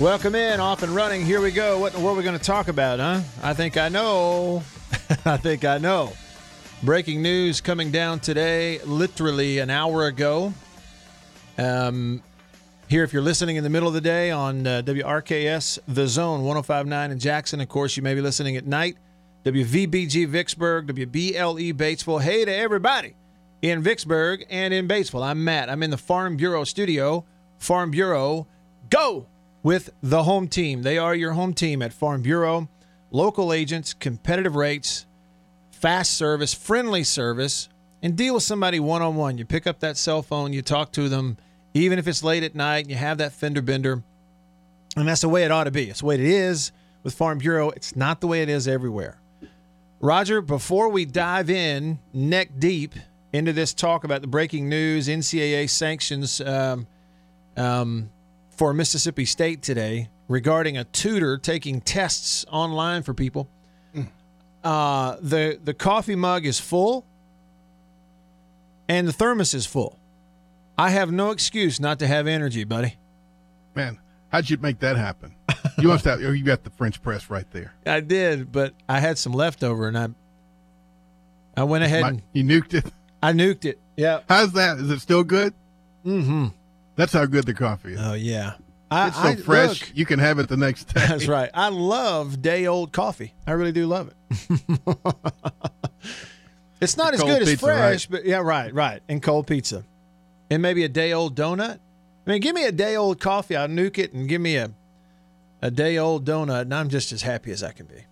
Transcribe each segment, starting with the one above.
Welcome in, off and running. Here we go. What in the world are we going to talk about, huh? I think I know. I think I know. Breaking news coming down today, literally an hour ago. Um, here, if you're listening in the middle of the day on uh, WRKS, The Zone 1059 in Jackson. Of course, you may be listening at night. WVBG Vicksburg, WBLE Batesville. Hey to everybody in Vicksburg and in Batesville. I'm Matt. I'm in the Farm Bureau studio. Farm Bureau, go with the home team. They are your home team at Farm Bureau. Local agents, competitive rates, fast service, friendly service, and deal with somebody one on one. You pick up that cell phone, you talk to them, even if it's late at night, and you have that fender bender. And that's the way it ought to be. It's the way it is with Farm Bureau. It's not the way it is everywhere. Roger, before we dive in neck deep into this talk about the breaking news, NCAA sanctions um, um, for Mississippi State today regarding a tutor taking tests online for people. Uh, the the coffee mug is full, and the thermos is full. I have no excuse not to have energy, buddy. Man, how'd you make that happen? You must have. You got the French press right there. I did, but I had some leftover, and I I went ahead My- and you nuked it. I nuked it. Yeah. How's that? Is it still good? Mm-hmm. That's how good the coffee is. Oh yeah. I, it's so I- fresh. look, you can have it the next day. That's right. I love day old coffee. I really do love it. it's not as good as pizza, fresh, but yeah, right, right. And cold pizza. And maybe a day old donut. I mean, give me a day old coffee, I'll nuke it and give me a a day old donut, and I'm just as happy as I can be.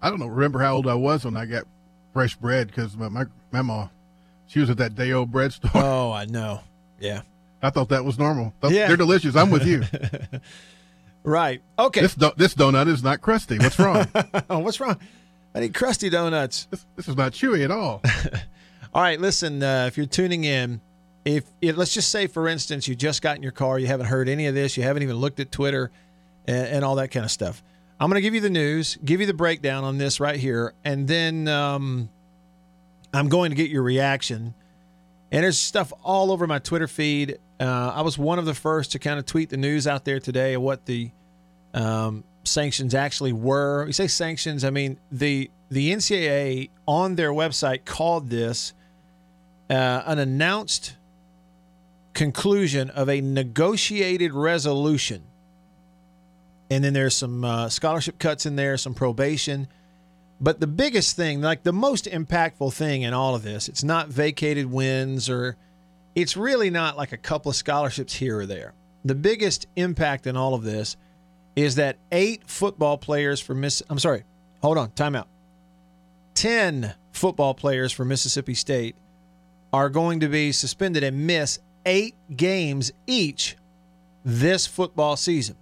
I don't know. Remember how old I was when I got fresh bread because my, my grandma, she was at that day old bread store. Oh, I know. Yeah. I thought that was normal. Yeah. They're delicious. I'm with you. Right. Okay. this do- this donut is not crusty. What's wrong? What's wrong? I need crusty donuts. this, this is not chewy at all. All right, listen. Uh, if you're tuning in, if, if let's just say, for instance, you just got in your car, you haven't heard any of this, you haven't even looked at Twitter, and, and all that kind of stuff. I'm going to give you the news, give you the breakdown on this right here, and then um, I'm going to get your reaction. And there's stuff all over my Twitter feed. Uh, I was one of the first to kind of tweet the news out there today of what the um, sanctions actually were. You say sanctions, I mean the the NCAA on their website called this uh, an announced conclusion of a negotiated resolution. And then there's some uh, scholarship cuts in there, some probation. But the biggest thing, like the most impactful thing in all of this, it's not vacated wins or it's really not like a couple of scholarships here or there. The biggest impact in all of this is that eight football players for Miss I'm sorry, hold on, timeout. Ten football players for Mississippi State are going to be suspended and miss eight games each this football season.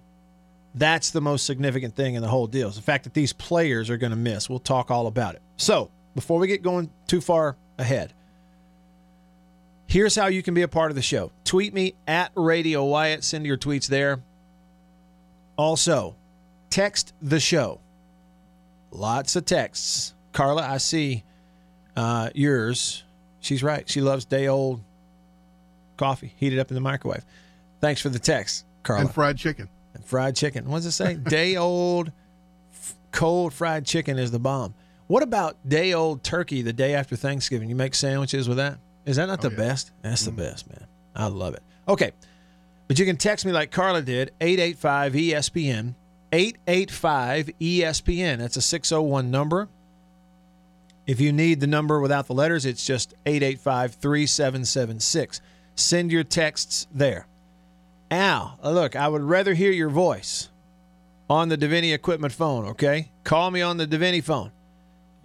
That's the most significant thing in the whole deal. Is the fact that these players are going to miss. We'll talk all about it. So, before we get going too far ahead, here's how you can be a part of the show. Tweet me at Radio Wyatt. Send your tweets there. Also, text the show. Lots of texts. Carla, I see uh, yours. She's right. She loves day old coffee heated up in the microwave. Thanks for the text, Carla. and fried chicken. And fried chicken. What does it say? day old cold fried chicken is the bomb. What about day old turkey the day after Thanksgiving? You make sandwiches with that? Is that not the yeah. best? That's the best, man. I love it. Okay. But you can text me like Carla did, 885 ESPN. 885 ESPN. That's a 601 number. If you need the number without the letters, it's just 885 3776. Send your texts there. Al, uh, look, I would rather hear your voice on the Davini equipment phone, okay? Call me on the Davini phone.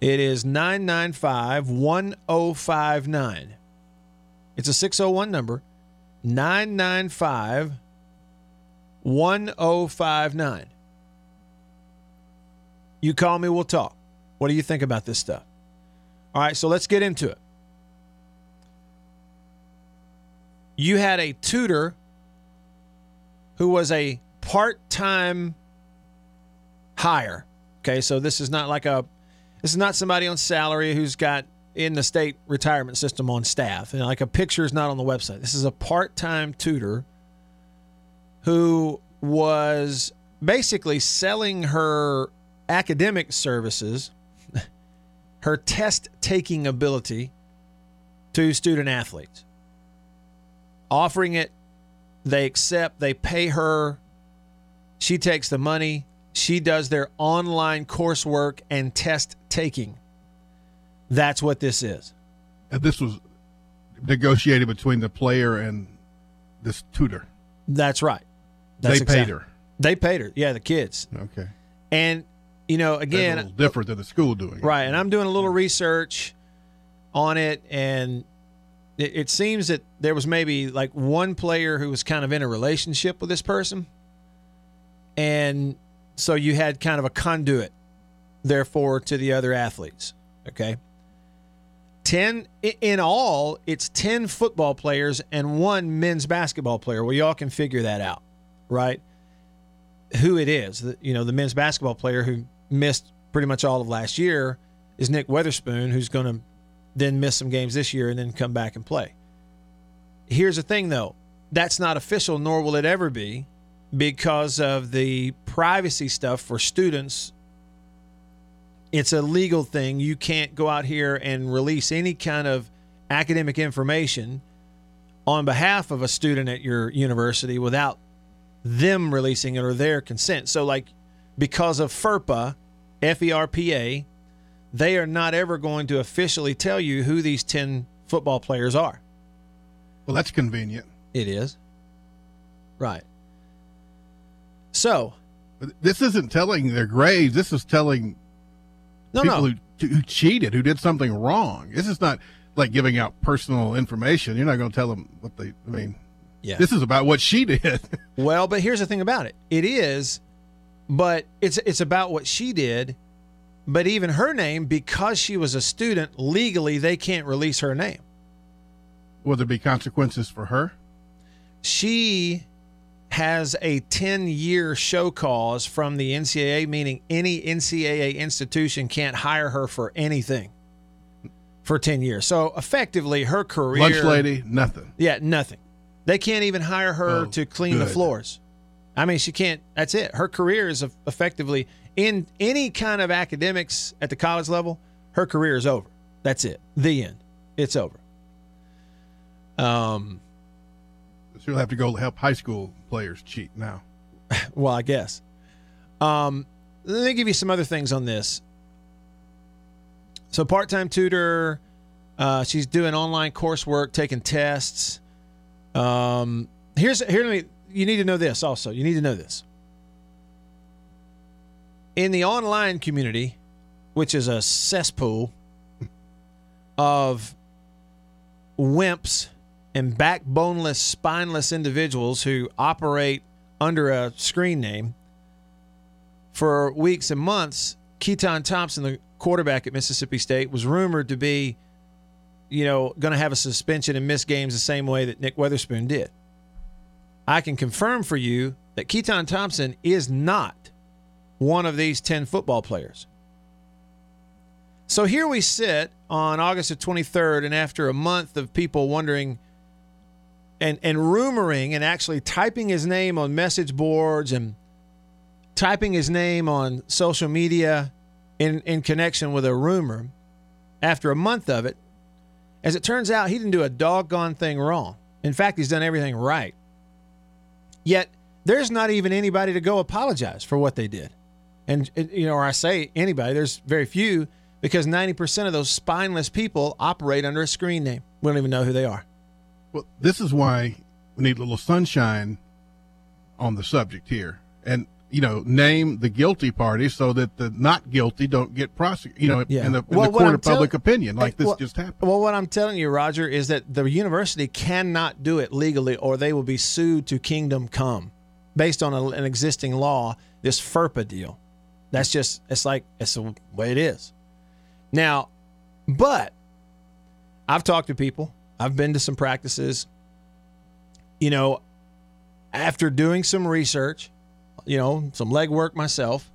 It is 995 1059. It's a 601 number. 995 1059. You call me, we'll talk. What do you think about this stuff? All right, so let's get into it. You had a tutor who was a part time hire. Okay, so this is not like a this is not somebody on salary who's got in the state retirement system on staff. And like a picture is not on the website. This is a part time tutor who was basically selling her academic services, her test taking ability to student athletes, offering it. They accept, they pay her. She takes the money. She does their online coursework and test taking. That's what this is. And this was negotiated between the player and this tutor. That's right. That's they paid her. They paid her. Yeah, the kids. Okay. And you know, again, a little different than the school doing. it. Right, and I'm doing a little research on it, and it, it seems that there was maybe like one player who was kind of in a relationship with this person, and so you had kind of a conduit, therefore, to the other athletes. Okay. 10 in all it's 10 football players and one men's basketball player. Well y'all can figure that out right? Who it is. You know the men's basketball player who missed pretty much all of last year is nick weatherspoon who's going to then miss some games this year and then come back and play. Here's the thing though. That's not official nor will it ever be because of the privacy stuff for students it's a legal thing. You can't go out here and release any kind of academic information on behalf of a student at your university without them releasing it or their consent. So, like, because of FERPA, F E R P A, they are not ever going to officially tell you who these 10 football players are. Well, that's convenient. It is. Right. So, this isn't telling their grades. This is telling no, people no. Who, who cheated, who did something wrong. This is not like giving out personal information. You're not going to tell them what they. I mean, Yeah. this is about what she did. Well, but here's the thing about it. It is, but it's it's about what she did. But even her name, because she was a student, legally they can't release her name. Will there be consequences for her? She has a 10 year show cause from the NCAA, meaning any NCAA institution can't hire her for anything for 10 years. So effectively, her career. Lunch lady, nothing. Yeah, nothing. They can't even hire her Oh, to clean the floors. I mean, she can't. That's it. Her career is effectively in any kind of academics at the college level. Her career is over. That's it. The end. It's over. Um. She'll have to go help high school players cheat now. Well, I guess. Um. Let me give you some other things on this. So, part-time tutor. Uh, she's doing online coursework, taking tests. Um. Here's here. Let me. You need to know this. Also, you need to know this. in the online community, which is a cesspool of wimps and backboneless, spineless individuals who operate under a screen name, for weeks and months, Keytaon Thompson, the quarterback at Mississippi State, was rumored to be, you know, going to have a suspension and miss games the same way that Nick Weatherspoon did. I can confirm for you that Keytaon Thompson is not one of these 10 football players. So here we sit on August the 23rd, and after a month of people wondering and, and rumoring and actually typing his name on message boards and typing his name on social media in, in connection with a rumor, after a month of it, as it turns out, he didn't do a doggone thing wrong. In fact, he's done everything right. Yet there's not even anybody to go apologize for what they did. And, you know, or I say anybody, there's very few because 90% of those spineless people operate under a screen name. We don't even know who they are. Well, this is why we need a little sunshine on the subject here. And, you know, name the guilty party so that the not guilty don't get prosecuted, you know, Yeah. in the, in Well, the court I'm of public opinion, like this well- just happened. Well, what I'm telling you, Roger, is that the university cannot do it legally or they will be sued to kingdom come based on a, an existing law, this FERPA deal. That's just, it's like, it's the way it is. Now, but I've talked to people, I've been to some practices. You know, after doing some research, you know, some legwork myself,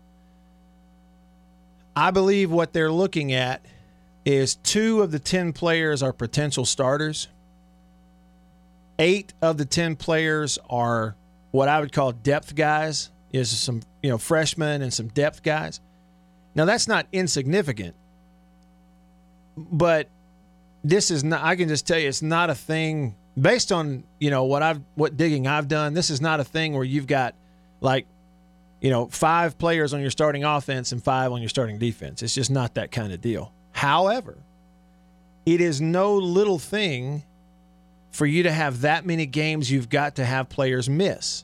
I believe what they're looking at is two of the 10 players are potential starters. Eight of the 10 players are what I would call depth guys, is some, you know, freshmen and some depth guys. Now that's not insignificant. But this is not I can just tell you it's not a thing based on, you know, what I've what digging I've done, this is not a thing where you've got like you know, five players on your starting offense and five on your starting defense. It's just not that kind of deal. However, it is no little thing for you to have that many games you've got to have players miss.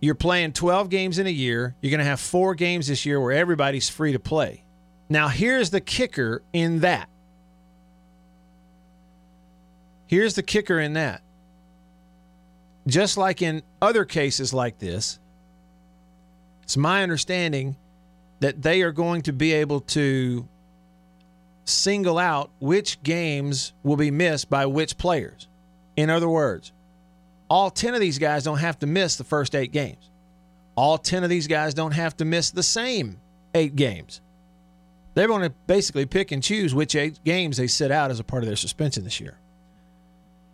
You're playing 12 games in a year. You're going to have four games this year where everybody's free to play. Now, here's the kicker in that. Here's the kicker in that. Just like in other cases like this, it's my understanding that they are going to be able to single out which games will be missed by which players. In other words, all 10 of these guys don't have to miss the first eight games. All 10 of these guys don't have to miss the same eight games. They're going to basically pick and choose which eight games they sit out as a part of their suspension this year.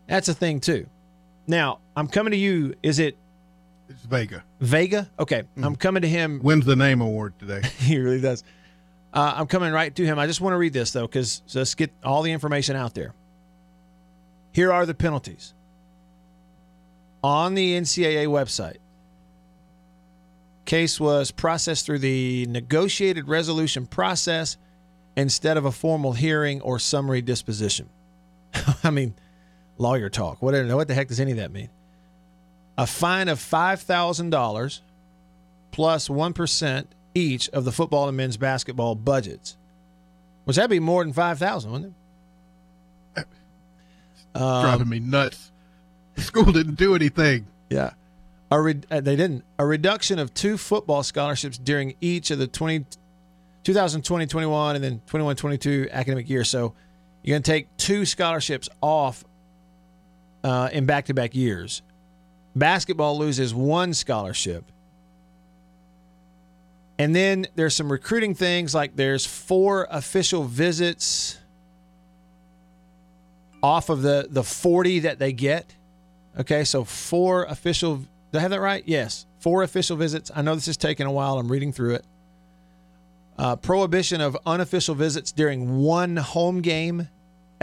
That's a thing, too. Now, I'm coming to you. Is it It's Vega. Vega? Okay, I'm coming to him. Wins the name award today. he really does. Uh, I'm coming right to him. I just want to read this though, because so let's get all the information out there. Here are the penalties on the NCAA website. Case was processed through the negotiated resolution process instead of a formal hearing or summary disposition. I mean, lawyer talk. What, what the heck does any of that mean? A fine of $5,000 plus 1 each of the football and men's basketball budgets. Which that'd be more than 5000 wouldn't it? Um, Driving me nuts. School didn't do anything. Yeah. A re- uh, they didn't. A reduction of two football scholarships during each of the 20, 2020 21 and then 21 22 academic year. So you're going to take two scholarships off uh, in back to back years. Basketball loses one scholarship. And then there's some recruiting things like there's four official visits off of the, the 40 that they get. Okay, so four official. Did I have that right? Yes, four official visits. I know this is taking a while. I'm reading through it. Uh, prohibition of unofficial visits during one home game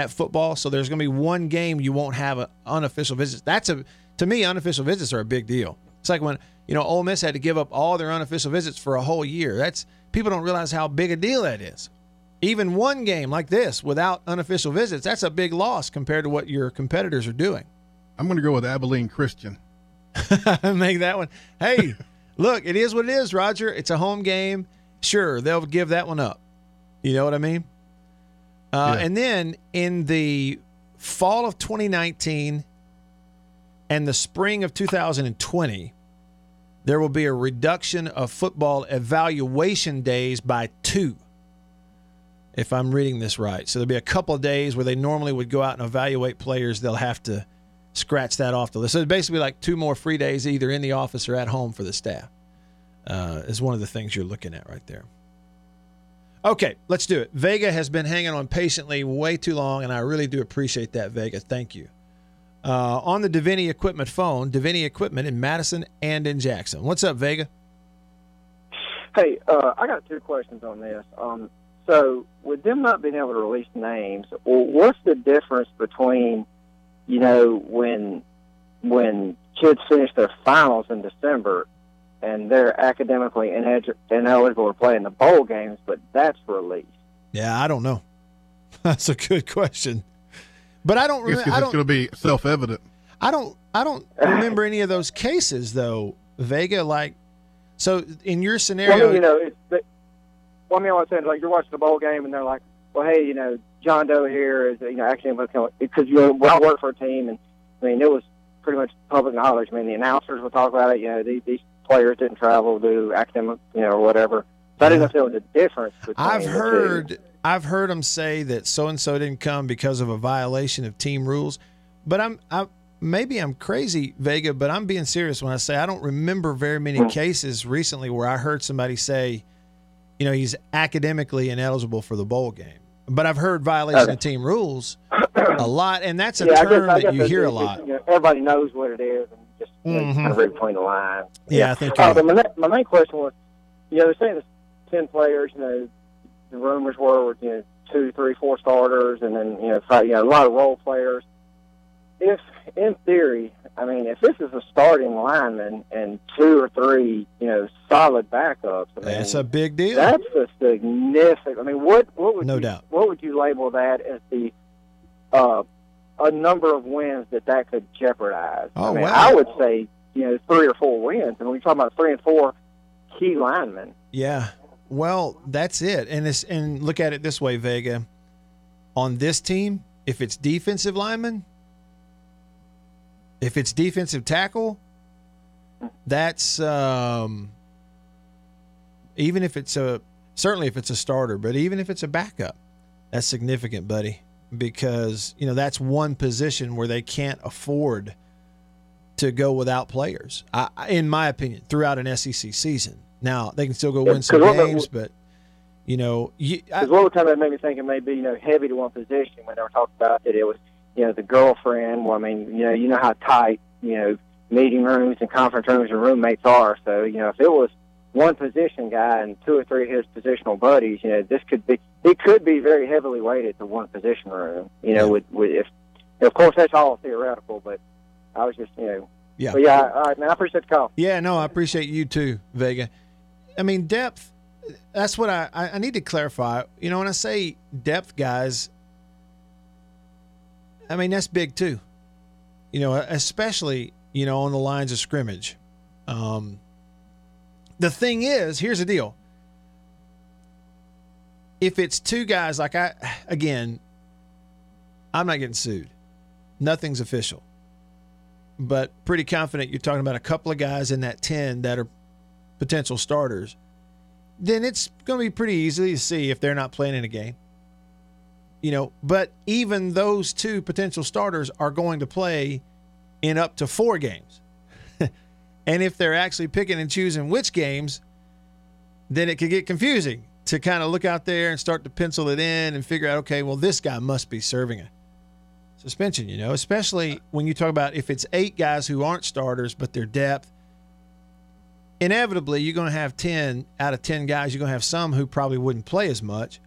at football. So there's going to be one game you won't have an unofficial visit. That's a to me unofficial visits are a big deal. It's like when you know Ole Miss had to give up all their unofficial visits for a whole year. That's people don't realize how big a deal that is. Even one game like this without unofficial visits, that's a big loss compared to what your competitors are doing. I'm going to go with Abilene Christian. Make that one. Hey, look, it is what it is, Roger. It's a home game. Sure, they'll give that one up. You know what I mean? Uh, Yeah. And then in the fall of 2019 and the spring of 2020, there will be a reduction of football evaluation days by two. If I'm reading this right. So there'll be a couple of days where they normally would go out and evaluate players. They'll have to scratch that off the list. So it's basically like two more free days either in the office or at home for the staff. Uh, is one of the things you're looking at right there. Okay, let's do it. Vega has been hanging on patiently way too long, and I really do appreciate that, Vega. Thank you. Uh, on the Davini Equipment phone, Davini Equipment in Madison and in Jackson. What's up, Vega? Hey, uh, I got two questions on this. Um, so, with them not being able to release names, what's the difference between, you know, when when kids finish their finals in December, and they're academically ined- ineligible to play in the bowl games, but that's released. Yeah, I don't know. That's a good question. But I don't I guess remember. 'cause I it's don't. going to be self-evident. I don't. I don't remember any of those cases though. Vega, like, so in your Well, I scenario, mean, you know, it's, but, well, I mean, what I'm saying is, like, you're watching the bowl game, and they're like, well, hey, you know, John Doe here is, you know, actually, because you know, well, I work for a team, and I mean, it was pretty much public knowledge. I mean, the announcers would talk about it. You know, these, these players didn't travel to academic, you know, or whatever. So I didn't know if there was a difference. Between I've the two. heard. I've heard them say that so and so didn't come because of a violation of team rules. But I'm. I maybe I'm crazy, Vega, but I'm being serious when I say I don't remember very many Hmm. cases recently where I heard somebody say, you know, he's academically ineligible for the bowl game. But I've heard violation Okay. of team rules a lot, and that's a yeah, I guess, term I that you hear a lot. You know, everybody knows what it is, and you know, Mhm. kind of read between the lines. Yeah, I think Uh, but my, my main question was, you know, they're saying there's ten players. You know, the rumors were, with you know, two, three, four starters, and then you know, five, you know, a lot of role players. If, in theory, I mean, if this is a starting lineman and two or three, you know, solid backups, I mean, That's a big deal. that's a significant. I mean, what what would No you, doubt. what would you label that as the uh, a number of wins that that could jeopardize? Oh, I mean, wow. I would say you know three or four wins, and we're talking about three and four key linemen. Yeah. Well, that's it. And this and look at it this way, Vega. On this team, if it's defensive lineman, if it's defensive tackle, that's um even if it's a certainly if it's a starter, but even if it's a backup, that's significant, buddy, because you know that's one position where they can't afford to go without players. I, in my opinion, throughout an SEC season. Now they can still go win some what- games, but you know, you, Because was kind of made me think it may be you know heavy to one position when they were talking about that it was you know the girlfriend. Well, I mean you know you know how tight you know meeting rooms and conference rooms and roommates are. So you know if it was one position guy and two or three of his positional buddies, you know this could be it could be very heavily weighted to one position room. You know Yeah. with with if of course that's all theoretical, but I was just you know yeah. but yeah all right man I appreciate the call. Yeah, no, I appreciate you too, Vega. I mean, depth. That's what I, I I need to clarify. You know, when I say depth, guys, I mean that's big too. You know, especially you know on the lines of scrimmage. Um, the thing is, here's the deal. If it's two guys, like I, again, I'm not getting sued. Nothing's official but pretty confident you're talking about a couple of guys in that 10 that are potential starters, then it's going to be pretty easy to see if they're not playing in a game. You know, but even those two potential starters are going to play in up to four games. And if they're actually picking and choosing which games, then it could get confusing to kind of look out there and start to pencil it in and figure out, okay, well, this guy must be serving a suspension, you know, especially when you talk about if it's eight guys who aren't starters, but they're depth. Inevitably, you're going to have 10 out of 10 guys, you're going to have some who probably wouldn't play as much.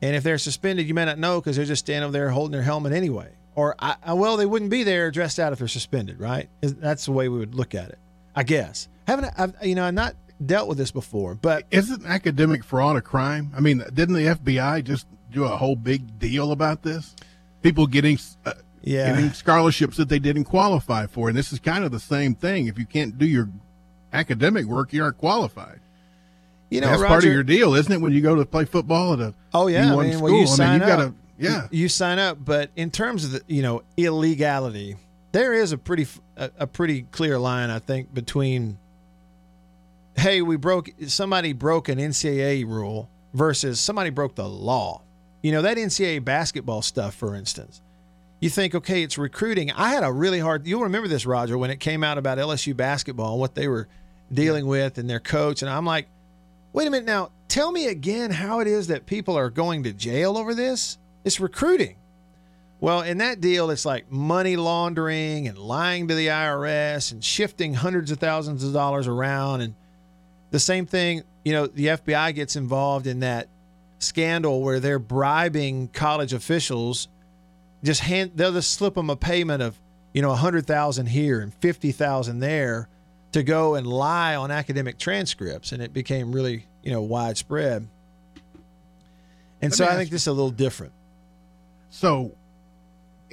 And if they're suspended, you may not know because they're just standing over there holding their helmet anyway. Or, I, well, they wouldn't be there dressed out if they're suspended, right? That's the way we would look at it, I guess. Haven't I've, you know? I've not dealt with this before, but Isn't academic fraud a crime? I mean, didn't the FBI just do a whole big deal about this? People getting uh, yeah, getting scholarships that they didn't qualify for, and this is kind of the same thing. If you can't do your academic work, you aren't qualified. you know, That's Roger, part of your deal, isn't it? When you go to play football at a Oh yeah, I D1 mean, school, well, you I mean, up. got to yeah. you sign up. But in terms of the you know illegality, there is a pretty a, a pretty clear line, I think, between hey, we broke somebody broke an NCAA rule versus somebody broke the law. You know that NCAA basketball stuff, for instance. You think, okay, it's recruiting. I had a really hard. You'll remember this, Roger, when it came out about LSU basketball and what they were dealing with and their coach, and I'm like, wait a minute now. Tell me again how it is that people are going to jail over this. It's recruiting. Well, in that deal, it's like money laundering and lying to the IRS and shifting hundreds of thousands of dollars around. And the same thing, you know, the FBI gets involved in that scandal where they're bribing college officials. Just hand, they'll just slip them a payment of, you know, 100,000 here and 50,000 there to go and lie on academic transcripts. And it became really, you know, widespread. And Let so I think this is a little different. So,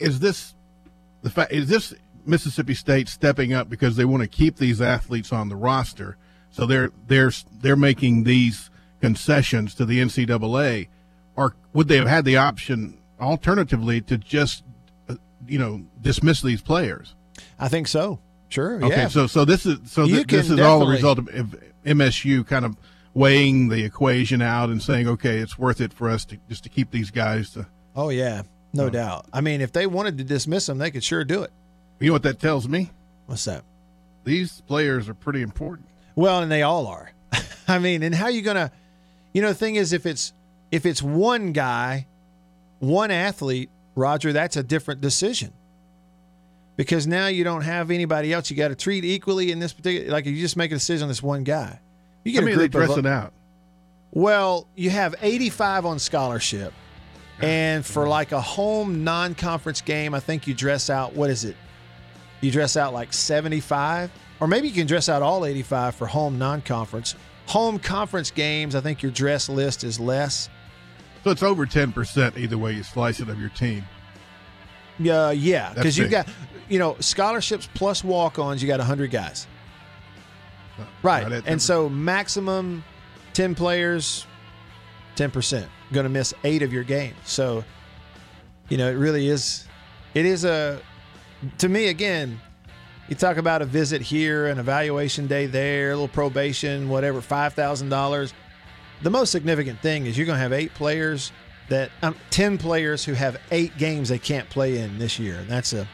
is this the fact? Is this Mississippi State stepping up because they want to keep these athletes on the roster? So they're they're they're making these concessions to the NCAA, or would they have had the option alternatively to just uh, you know dismiss these players? I think so. Sure. Okay, yeah. so so this is so th- this is all a result of, of MSU kind of weighing the equation out and saying, okay, it's worth it for us to just to keep these guys to. oh, yeah. No oh. doubt. I mean, if they wanted to dismiss him, they could sure do it. You know what that tells me? What's that? These players are pretty important. Well, and they all are. I mean, and how you gonna? You know, the thing is, if it's if it's one guy, one athlete, Roger, that's a different decision. Because now you don't have anybody else you got to treat equally in this particular. Like if you just make a decision on this one guy, you get a many are they group of- dressing out? Well, you have 85 on scholarship. And for like a home non conference game, I think you dress out, what is it? You dress out like 75? Or maybe you can dress out all 85 for home non conference. Home conference games, I think your dress list is less. So it's over ten percent either way you slice it of your team. Uh, yeah, because you big. got, you know, scholarships plus walk ons, you got 100 guys. Right. right and so maximum 10 players, 10%. Going to miss eight of your games. So, you know, it really is, it is a, to me, again, you talk about a visit here, an evaluation day there, a little probation, whatever, $5,000. The most significant thing is you're going to have eight players that, um, 10 players who have eight games they can't play in this year. And that's a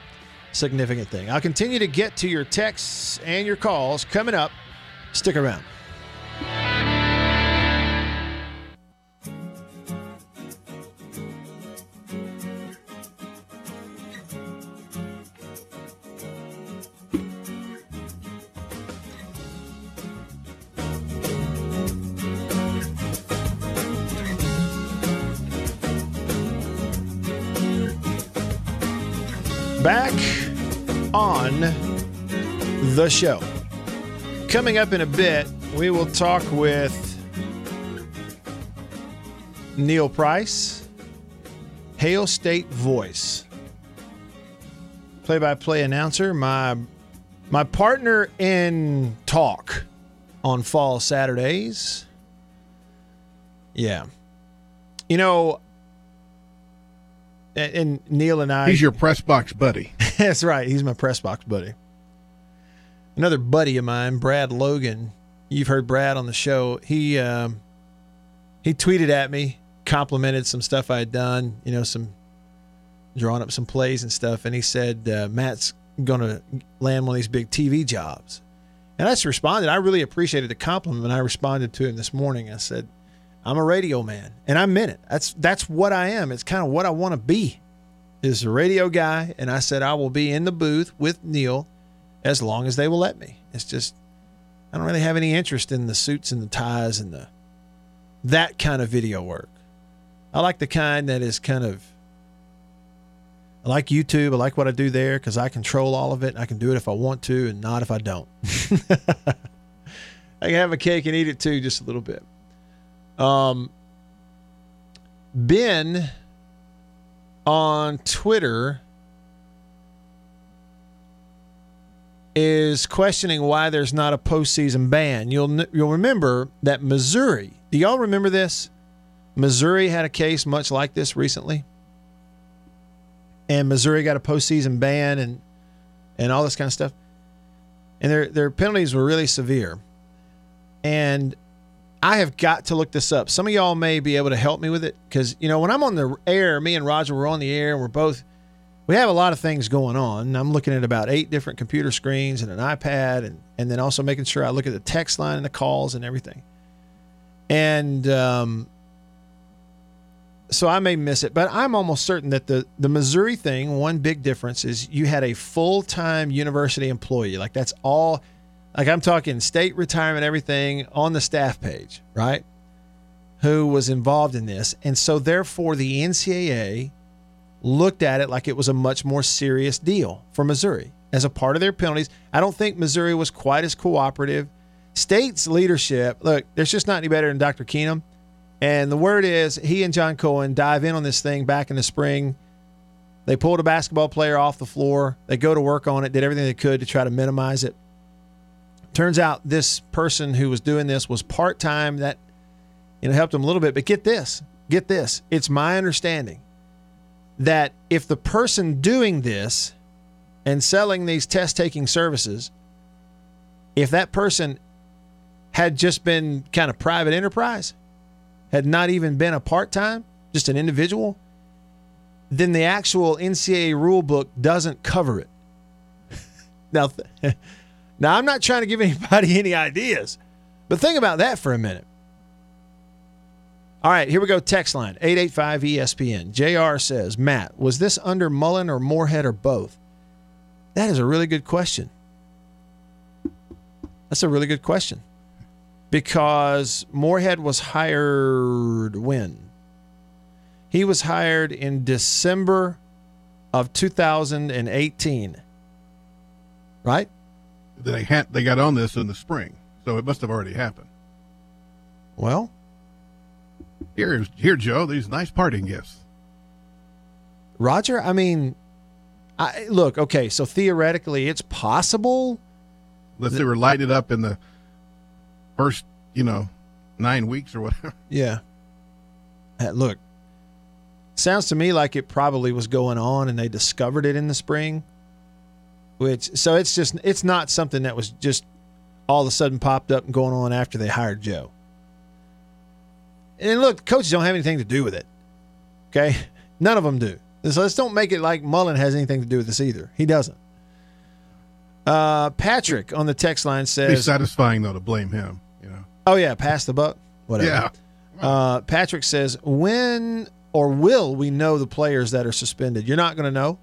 significant thing. I'll continue to get to your texts and your calls coming up. Stick around. The show. Coming up in a bit, we will talk with Neil Price, Hail State Voice, play-by-play announcer, my my partner in talk on fall Saturdays. Yeah, you know, and, and Neil and I. He's your press box buddy. That's right. He's my press box buddy. Another buddy of mine, Brad Logan. You've heard Brad on the show. He um, he tweeted at me, complimented some stuff I had done. You know, some drawing up some plays and stuff, and he said uh, Matt's going to land one of these big TV jobs. And I just responded. I really appreciated the compliment. And I responded to him this morning. I said, "I'm a radio man, and I meant it. That's that's what I am. It's kind of what I want to be." is a radio guy, and I said I will be in the booth with Neil as long as they will let me. It's just I don't really have any interest in the suits and the ties and the that kind of video work. I like the kind that is kind of I like YouTube. I like what I do there because I control all of it. I can do it if I want to and not if I don't. I can have a cake and eat it too, just a little bit. Um, Ben on Twitter is questioning why there's not a postseason ban. You'll you'll remember that Missouri. Do y'all remember this? Missouri had a case much like this recently, and Missouri got a postseason ban and and all this kind of stuff. And their their penalties were really severe. And I have got to look this up. Some of y'all may be able to help me with it because you know when I'm on the air, me and Roger we're on the air, and we're both we have a lot of things going on. I'm looking at about eight different computer screens and an iPad, and and then also making sure I look at the text line and the calls and everything. And um, so I may miss it, but I'm almost certain that the the Missouri thing. One big difference is you had a full time university employee, like that's all. Like I'm talking state retirement, everything on the staff page, right? Who was involved in this, and so therefore the NCAA looked at it like it was a much more serious deal for Missouri as a part of their penalties. I don't think Missouri was quite as cooperative. State's leadership, look, there's just not any better than Dr. Keenum. And the word is he and John Cohen dive in on this thing back in the spring. They pulled a basketball player off the floor. They go to work on it, did everything they could to try to minimize it. Turns out this person who was doing this was part time. That you know helped them a little bit. But get this, get this. It's my understanding that if the person doing this and selling these test taking services, if that person had just been kind of private enterprise, had not even been a part time, just an individual, then the actual NCAA rule book doesn't cover it. now, now, I'm not trying to give anybody any ideas, but think about that for a minute. All right, here we go. Text line 885 ESPN. JR says, Matt, was this under Mullen or Moorhead or both? That is a really good question. That's a really good question. Because Moorhead was hired when? He was hired in December of 2018. Right? They had they got on this in the spring, so it must have already happened. Well, here, here, Joe. These nice parting gifts. Roger, I mean, I look okay. So theoretically, it's possible. Unless they were lighted up in the first, you know, nine weeks or whatever. Yeah. Uh, Look, sounds to me like it probably was going on, and they discovered it in the spring. Which so it's just it's not something that was just all of a sudden popped up and going on after they hired Joe. And look, coaches don't have anything to do with it. Okay, none of them do. So let's don't make it like Mullen has anything to do with this either. He doesn't. Uh, Patrick on the text line says, satisfying though to blame him. You know. "Oh yeah, pass the buck, whatever." Yeah. Uh, Patrick says, "When or will we know the players that are suspended? You're not going to know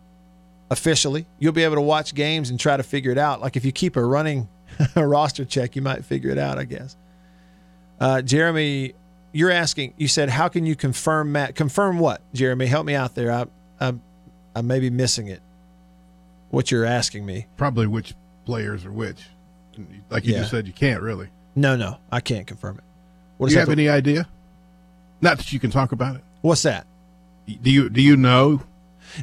officially. You'll be able to watch games and try to figure it out. Like if you keep a running roster check, you might figure it out, I guess." Uh, Jeremy, you're asking. You said, "How can you confirm Matt? Confirm what, Jeremy? Help me out there. I, I, I may be missing it. What you're asking me? Probably which players are which. Like you Yeah. just said, you can't really. No, no, I can't confirm it. What Do you have to- any idea? Not that you can talk about it. What's that? Do you do you know?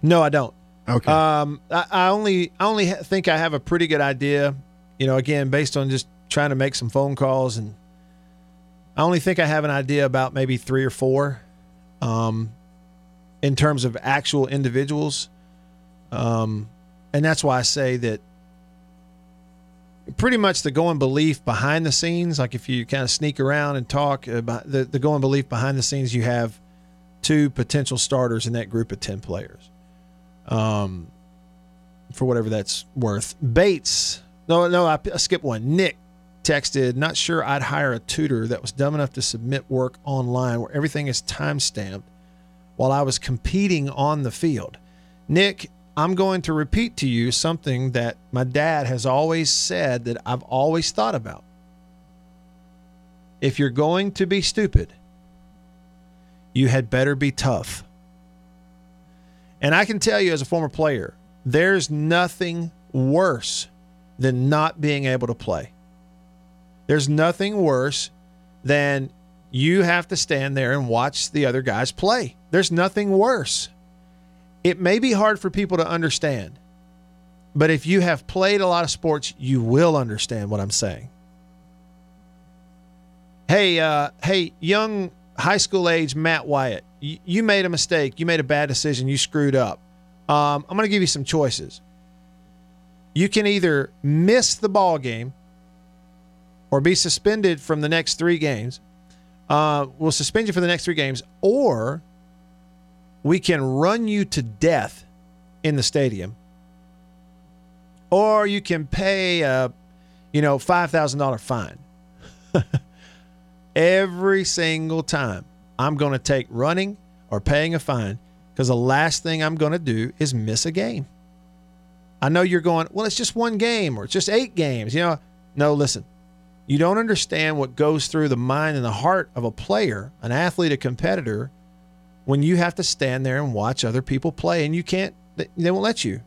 No, I don't. Okay. Um, I, I only I only think I have a pretty good idea. You know, again, based on just trying to make some phone calls, and I only think I have an idea about maybe three or four, um, in terms of actual individuals. Um, and that's why I say that pretty much the going belief behind the scenes, like if you kind of sneak around and talk about the, the going belief behind the scenes, you have two potential starters in that group of 10 players. Um, for whatever that's worth. Bates, no, no, I, I skipped one. Nick texted, not sure I'd hire a tutor that was dumb enough to submit work online where everything is time stamped while I was competing on the field. Nick, I'm going to repeat to you something that my dad has always said that I've always thought about. If you're going to be stupid, you had better be tough. And I can tell you as a former player, there's nothing worse than not being able to play. There's nothing worse than you have to stand there and watch the other guys play. There's nothing worse. It may be hard for people to understand, but if you have played a lot of sports, you will understand what I'm saying. Hey, uh, hey, young high school age Matt Wyatt, you, you made a mistake. You made a bad decision. You screwed up. Um, I'm going to give you some choices. You can either miss the ball game or be suspended from the next three games. Uh, we'll suspend you for the next three games, or we can run you to death in the stadium, or you can pay a, you know, five thousand dollar fine. Every single time, I'm going to take running or paying a fine because the last thing I'm going to do is miss a game. I know you're going, well, it's just one game or it's just eight games. You know, no, listen, you don't understand what goes through the mind and the heart of a player, an athlete, a competitor when you have to stand there and watch other people play and you can't, they won't let you.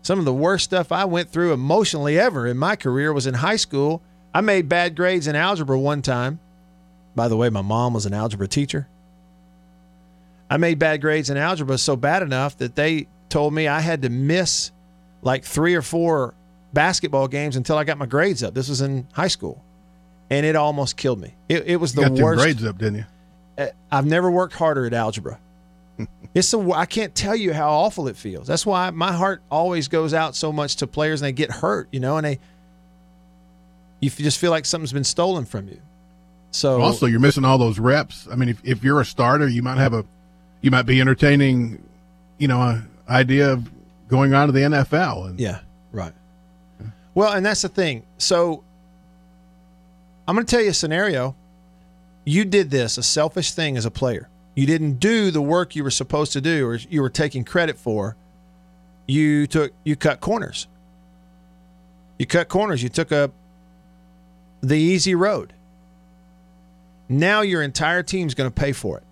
Some of the worst stuff I went through emotionally ever in my career was in high school. I made bad grades in algebra one time. By the way, my mom was an algebra teacher. I made bad grades in algebra so bad enough that they told me I had to miss like three or four basketball games until I got my grades up. This was in high school, and it almost killed me. It, it was You the got your worst. grades up, didn't you? Uh, I've never worked harder at algebra. it's a, I can't tell you how awful it feels. That's why my heart always goes out so much to players and they get hurt, you know, and they you just feel like something's been stolen from you. So Also, you're missing all those reps. I mean, if, if you're a starter, you might have a, you might be entertaining, you know, a idea of going on to the NFL. And Yeah, right. Well, and that's the thing. So I'm going to tell you a scenario. You did this, a selfish thing as a player. You didn't do the work you were supposed to do or you were taking credit for. You took you cut corners. You cut corners. You took a the easy road. Now your entire team's going to pay for it.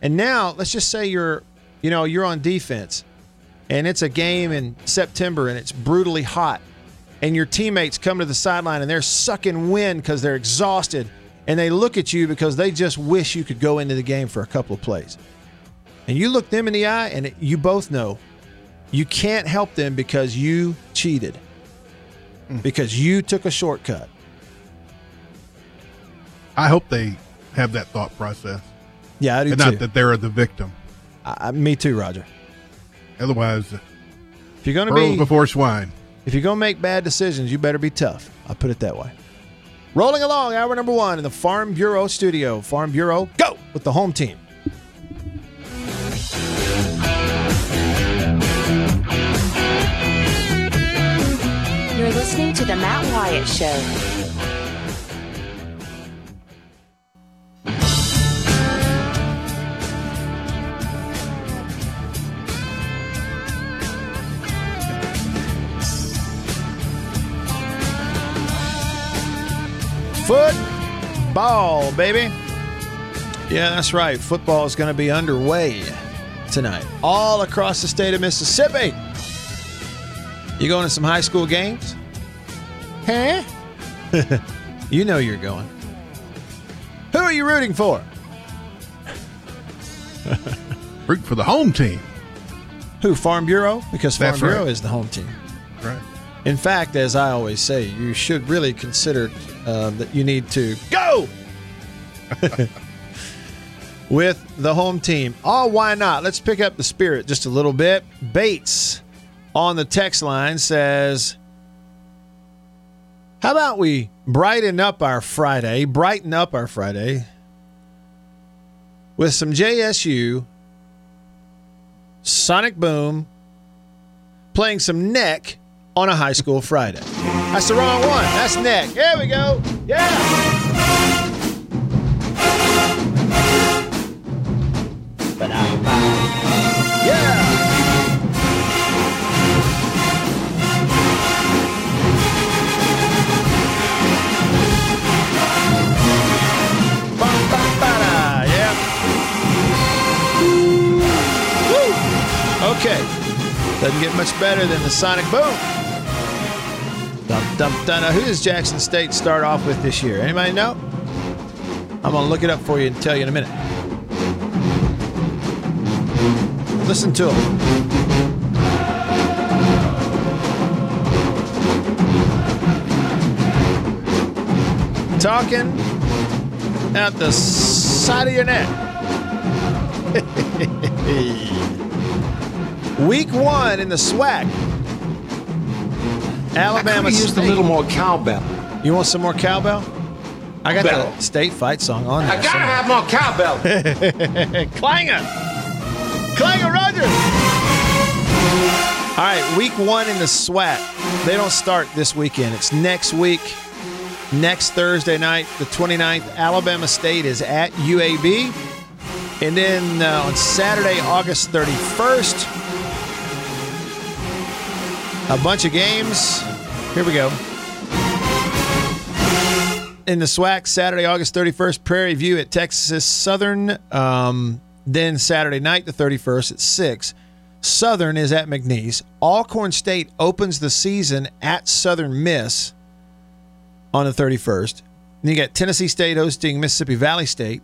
And now let's just say you're you know, you're on defense and it's a game in September and it's brutally hot, and your teammates come to the sideline and they're sucking wind because they're exhausted, and they look at you because they just wish you could go into the game for a couple of plays. And you look them in the eye, and you both know you can't help them because you cheated, hmm. because you took a shortcut. I hope they have that thought process, Yeah, I do and too. not that they're the victim. I, I- me too, Roger. Otherwise, If you're gonna be before swine. If you're going to make bad decisions, you better be tough. I'll put it that way. Rolling along, hour number one in the Farm Bureau studio. Farm Bureau, go with the home team. You're listening to The Matt Wyatt Show. Football, baby. Yeah, that's right. Football is going to be underway tonight, all across the state of Mississippi. You going to some high school games? Huh? you know you're going. Who are you rooting for? Root for the home team. Who? Farm Bureau? Because Farm That's right. Bureau is the home team. In fact, as I always say, you should really consider uh, that you need to go with the home team. Oh, why not? Let's pick up the spirit just a little bit. Bates on the text line says, How about we brighten up our Friday, brighten up our Friday with some JSU, Sonic Boom, playing some neck on a high school Friday. That's the wrong one. That's neck. There we go. Yeah. Yeah. Bum, bum, ba-da. Yeah. Okay. Doesn't get much better than the Sonic Boom. Now, who does Jackson State start off with this year? Anybody know? I'm going to look it up for you and tell you in a minute. Listen to him. Talking at the side of your neck. Week one in the SWAC. Alabama Just a little more cowbell. You want some more cowbell? I got Bell. the state fight song on I gotta have more cowbell. Clanger! Clanger Rogers! All right, week one in the SWAC. They don't start this weekend. It's next week, next Thursday night, the 29th. Alabama State is at UAB. And then uh, on Saturday, August 31st, a bunch of games. Here we go. in the SWAC, Saturday, August 31st, Prairie View at Texas Southern. Um, then Saturday night, the 31st at 6. Southern is at McNeese. Alcorn State opens the season at Southern Miss on the 31st. Then you got Tennessee State hosting Mississippi Valley State.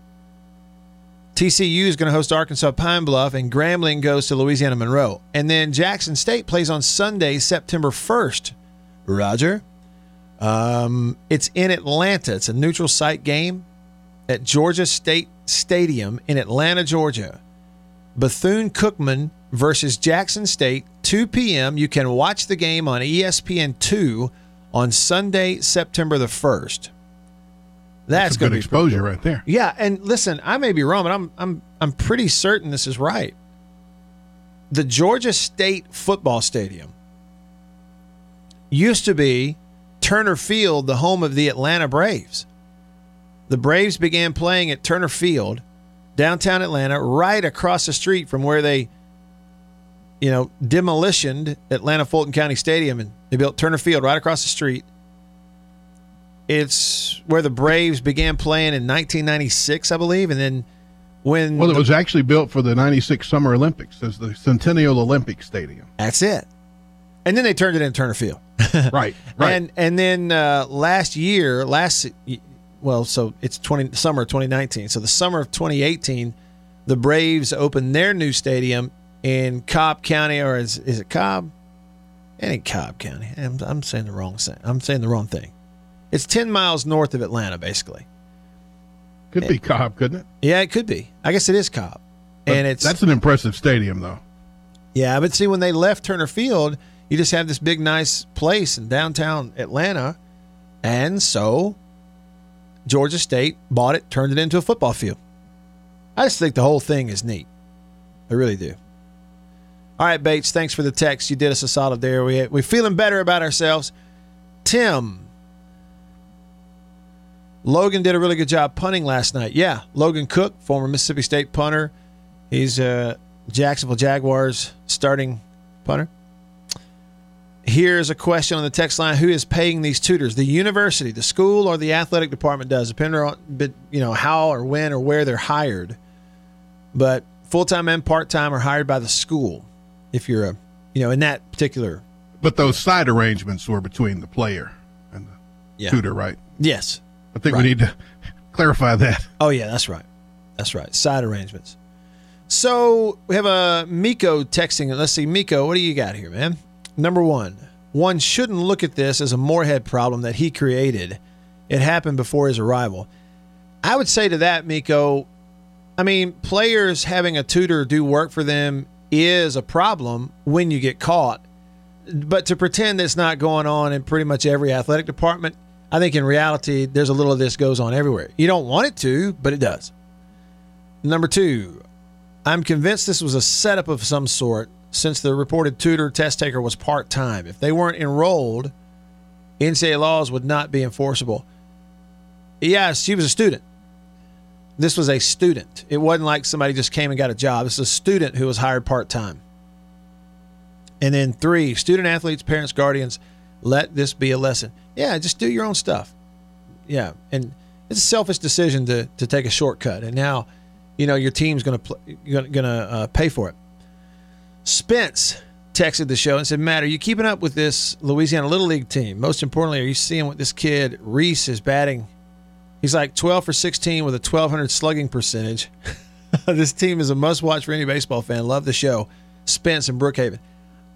TCU is going to host Arkansas Pine Bluff, and Grambling goes to Louisiana Monroe. And then Jackson State plays on Sunday, September 1st. Roger. Um, it's in Atlanta. It's a neutral site game at Georgia State Stadium in Atlanta, Georgia. Bethune Cookman versus Jackson State, 2 p.m. You can watch the game on E ESPN 2 on Sunday, September the 1st. That's, a good be exposure right there. yeah, and listen, I may be wrong, but I'm I'm I'm pretty certain this is right. The Georgia State football stadium used to be Turner Field, the home of the Atlanta Braves. The Braves began playing at Turner Field, downtown Atlanta, right across the street from where they, you know, demolitioned Atlanta Fulton County Stadium, and they built Turner Field right across the street. It's where the Braves began playing in 1996, I believe, and then when Well, it was actually built for the 96 Summer Olympics as the Centennial Olympic Stadium. that's it. And then they turned it into Turner Field. right, right. And and then uh, last year, last well, so it's twenty summer 2019. So the summer of 2018, the Braves opened their new stadium in Cobb County, or is is it Cobb? It ain't Cobb County. I'm, I'm saying the wrong thing. I'm saying the wrong thing. It's 10 miles north of Atlanta, basically. Could be Cobb, couldn't it? Yeah, it could be. I guess it is Cobb. But and it's that's an impressive stadium, though. Yeah, but see, when they left Turner Field, you just have this big, nice place in downtown Atlanta. And so Georgia State bought it, turned it into a football field. I just think the whole thing is neat. I really do. All right, Bates, thanks for the text. You did us a solid there. We, we're feeling better about ourselves. Tim. Logan did a really good job punting last night. Yeah, Logan Cook, former Mississippi State punter. He's a Jacksonville Jaguars starting punter. Here's a question on the text line: Who is paying these tutors? The university, the school, or the athletic department does, depending on you know how or when or where they're hired. But full time and part time are hired by the school. If you're a you know in that particular But those side arrangements were between the player and the Yeah. tutor, right? yes. I think Right. we need to clarify that. Oh yeah, that's right. That's right. Side arrangements. So we have a Miko texting. Let's see, Miko, what do you got here, man? Number one, one shouldn't look at this as a Moorhead problem that he created. It happened before his arrival. I would say to that, Miko, I mean, players having a tutor do work for them is a problem when you get caught. But to pretend that's not going on in pretty much every athletic department, I think in reality, there's a little of this goes on everywhere. You don't want it to, but it does. Number two, I'm convinced this was a setup of some sort since the reported tutor test taker was part time. If they weren't enrolled, NCAA laws would not be enforceable. Yes, she was a student. This was a student. It wasn't like somebody just came and got a job. This is a student who was hired part time. And then three, student athletes, parents, guardians, let this be a lesson. Yeah, just do your own stuff. Yeah, and it's a selfish decision to to take a shortcut. And now, you know, your team's pl- going to uh, pay for it. Spence texted the show and said, "Matt, are you keeping up with this Louisiana Little League team? Most importantly, are you seeing what this kid Reese is batting? He's like 12 for 16 with a 1200 slugging percentage. this team is a must-watch for any baseball fan. Love the show. Spence and Brookhaven.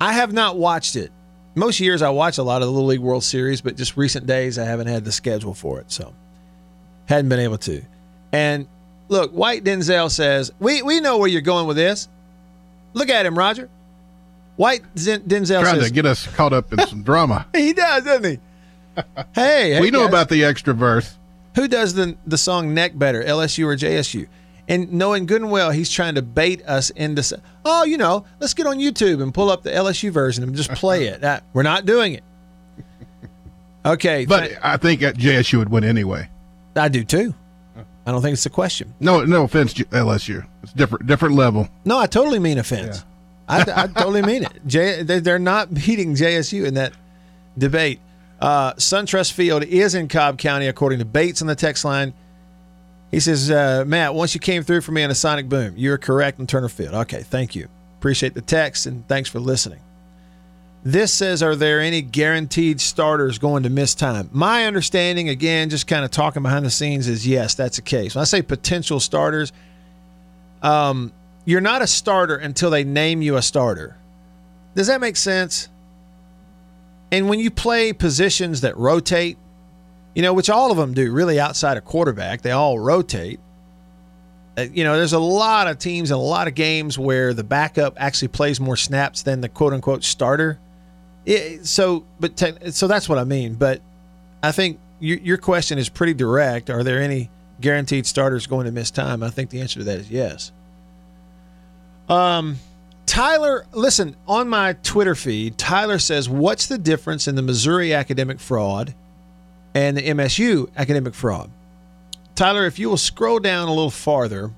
I have not watched it. Most years I watch a lot of the Little League World Series, but just recent days I haven't had the schedule for it, so hadn't been able to. And look, White Denzel says, "We we know where you're going with this. Look at him, Roger. White Zen- Denzel Trying says to get us caught up in some drama. he does, doesn't he? Hey, hey we know guys. about the extra verse. who does the the song neck better, LSU or JSU? And knowing good and well, he's trying to bait us into, oh, you know, let's get on YouTube and pull up the LSU version and just play it. That, we're not doing it. Okay, But th- I think at JSU would win anyway. I do too. I don't think it's a question. No, no offense, LSU. It's different, different level. No, I totally mean offense. I, I totally mean it. J, they- they're not beating JSU in that debate. Uh, SunTrust Field is in Cobb County, according to Bates on the text line. He says, uh, Matt, once you came through for me on a sonic boom, you're correct in Turner Field. Okay, thank you. Appreciate the text and thanks for listening. This says, Are there any guaranteed starters going to miss time? My understanding, again, just kind of talking behind the scenes, is yes, that's the case. When I say potential starters, um, you're not a starter until they name you a starter. Does that make sense? And when you play positions that rotate, you know, which all of them do really outside of quarterback, they all rotate. Uh, you know, there's a lot of teams and a lot of games where the backup actually plays more snaps than the quote unquote starter. It, so, but te- so that's what I mean. But I think you, your question is pretty direct. Are there any guaranteed starters going to miss time? I think the answer to that is yes. Um, Tyler, listen, on my Twitter feed, Tyler says, What's the difference in the Missouri academic fraud and the MSU academic fraud? Tyler, if you will scroll down a little farther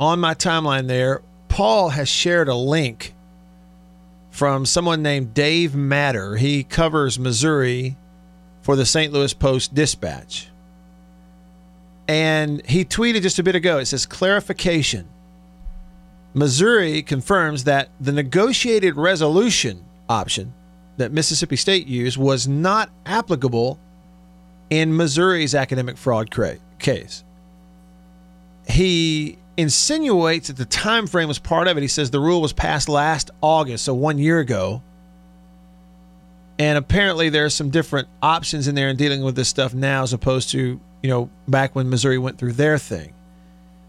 on my timeline there, Paul has shared a link from someone named Dave Matter. He covers Missouri for the St. Louis Post Dispatch. And he tweeted just a bit ago it says, Clarification. Missouri confirms that the negotiated resolution option that Mississippi State used was not applicable in Missouri's academic fraud cra- case. He insinuates that the time frame was part of it. He says the rule was passed last August, so one year ago. And apparently there are some different options in there in dealing with this stuff now as opposed to, you know, back when Missouri went through their thing.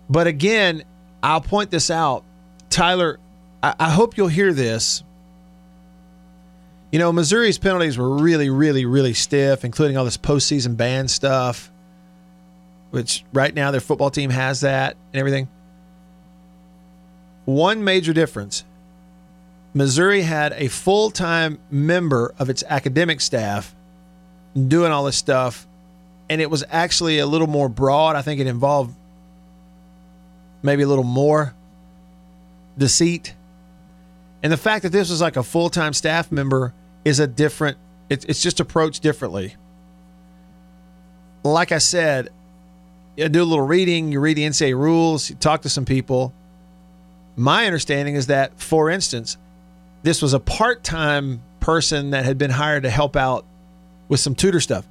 But again, I'll point this out. Tyler, I, I hope you'll hear this. You know, Missouri's penalties were really, really, really stiff, including all this postseason ban stuff, which right now their football team has that and everything. One major difference Missouri had a full time member of its academic staff doing all this stuff, and it was actually a little more broad. I think it involved maybe a little more deceit. And the fact that this was like a full time staff member is a different, it's, it's just approached differently. Like I said, you do a little reading, you read the NCAA rules, you talk to some people. My understanding is that, for instance, this was a part time person that had been hired to help out with some tutor stuff.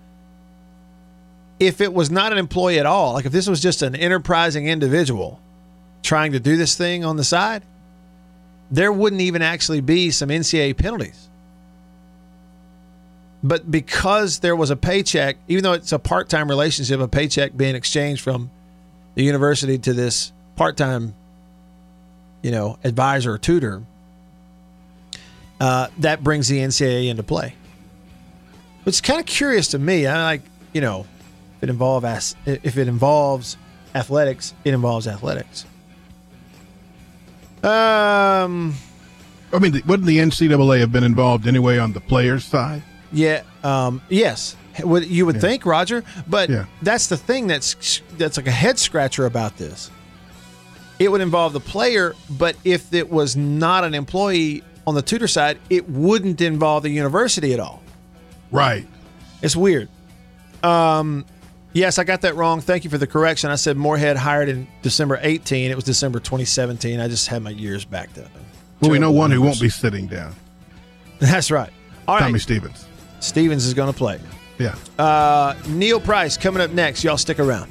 If it was not an employee at all, like if this was just an enterprising individual trying to do this thing on the side, there wouldn't even actually be some NCAA penalties. But because there was a paycheck, even though it's a part time relationship, a paycheck being exchanged from the university to this part time, you know, advisor or tutor, uh, that brings the NCAA into play. It's kind of curious to me. I like, you know, if it involve if it involves athletics, it involves athletics. Um, I mean, wouldn't the NCAA have been involved anyway on the players' side? Yeah. Um, yes. You would Yeah. think, Roger, but Yeah. that's the thing that's that's like a head scratcher about this. It would involve the player, but if it was not an employee on the tutor side, it wouldn't involve the university at all. Right. It's weird. Um, yes, I got that wrong. Thank you for the correction. I said Moorhead hired in December 18. It was December 2017. I just had my years backed up. Well, we know one who won't be sitting down. That's right. All right. Tommy Stevens. Stevens is going to play. Yeah. Uh, Neil Price coming up next. Y'all stick around.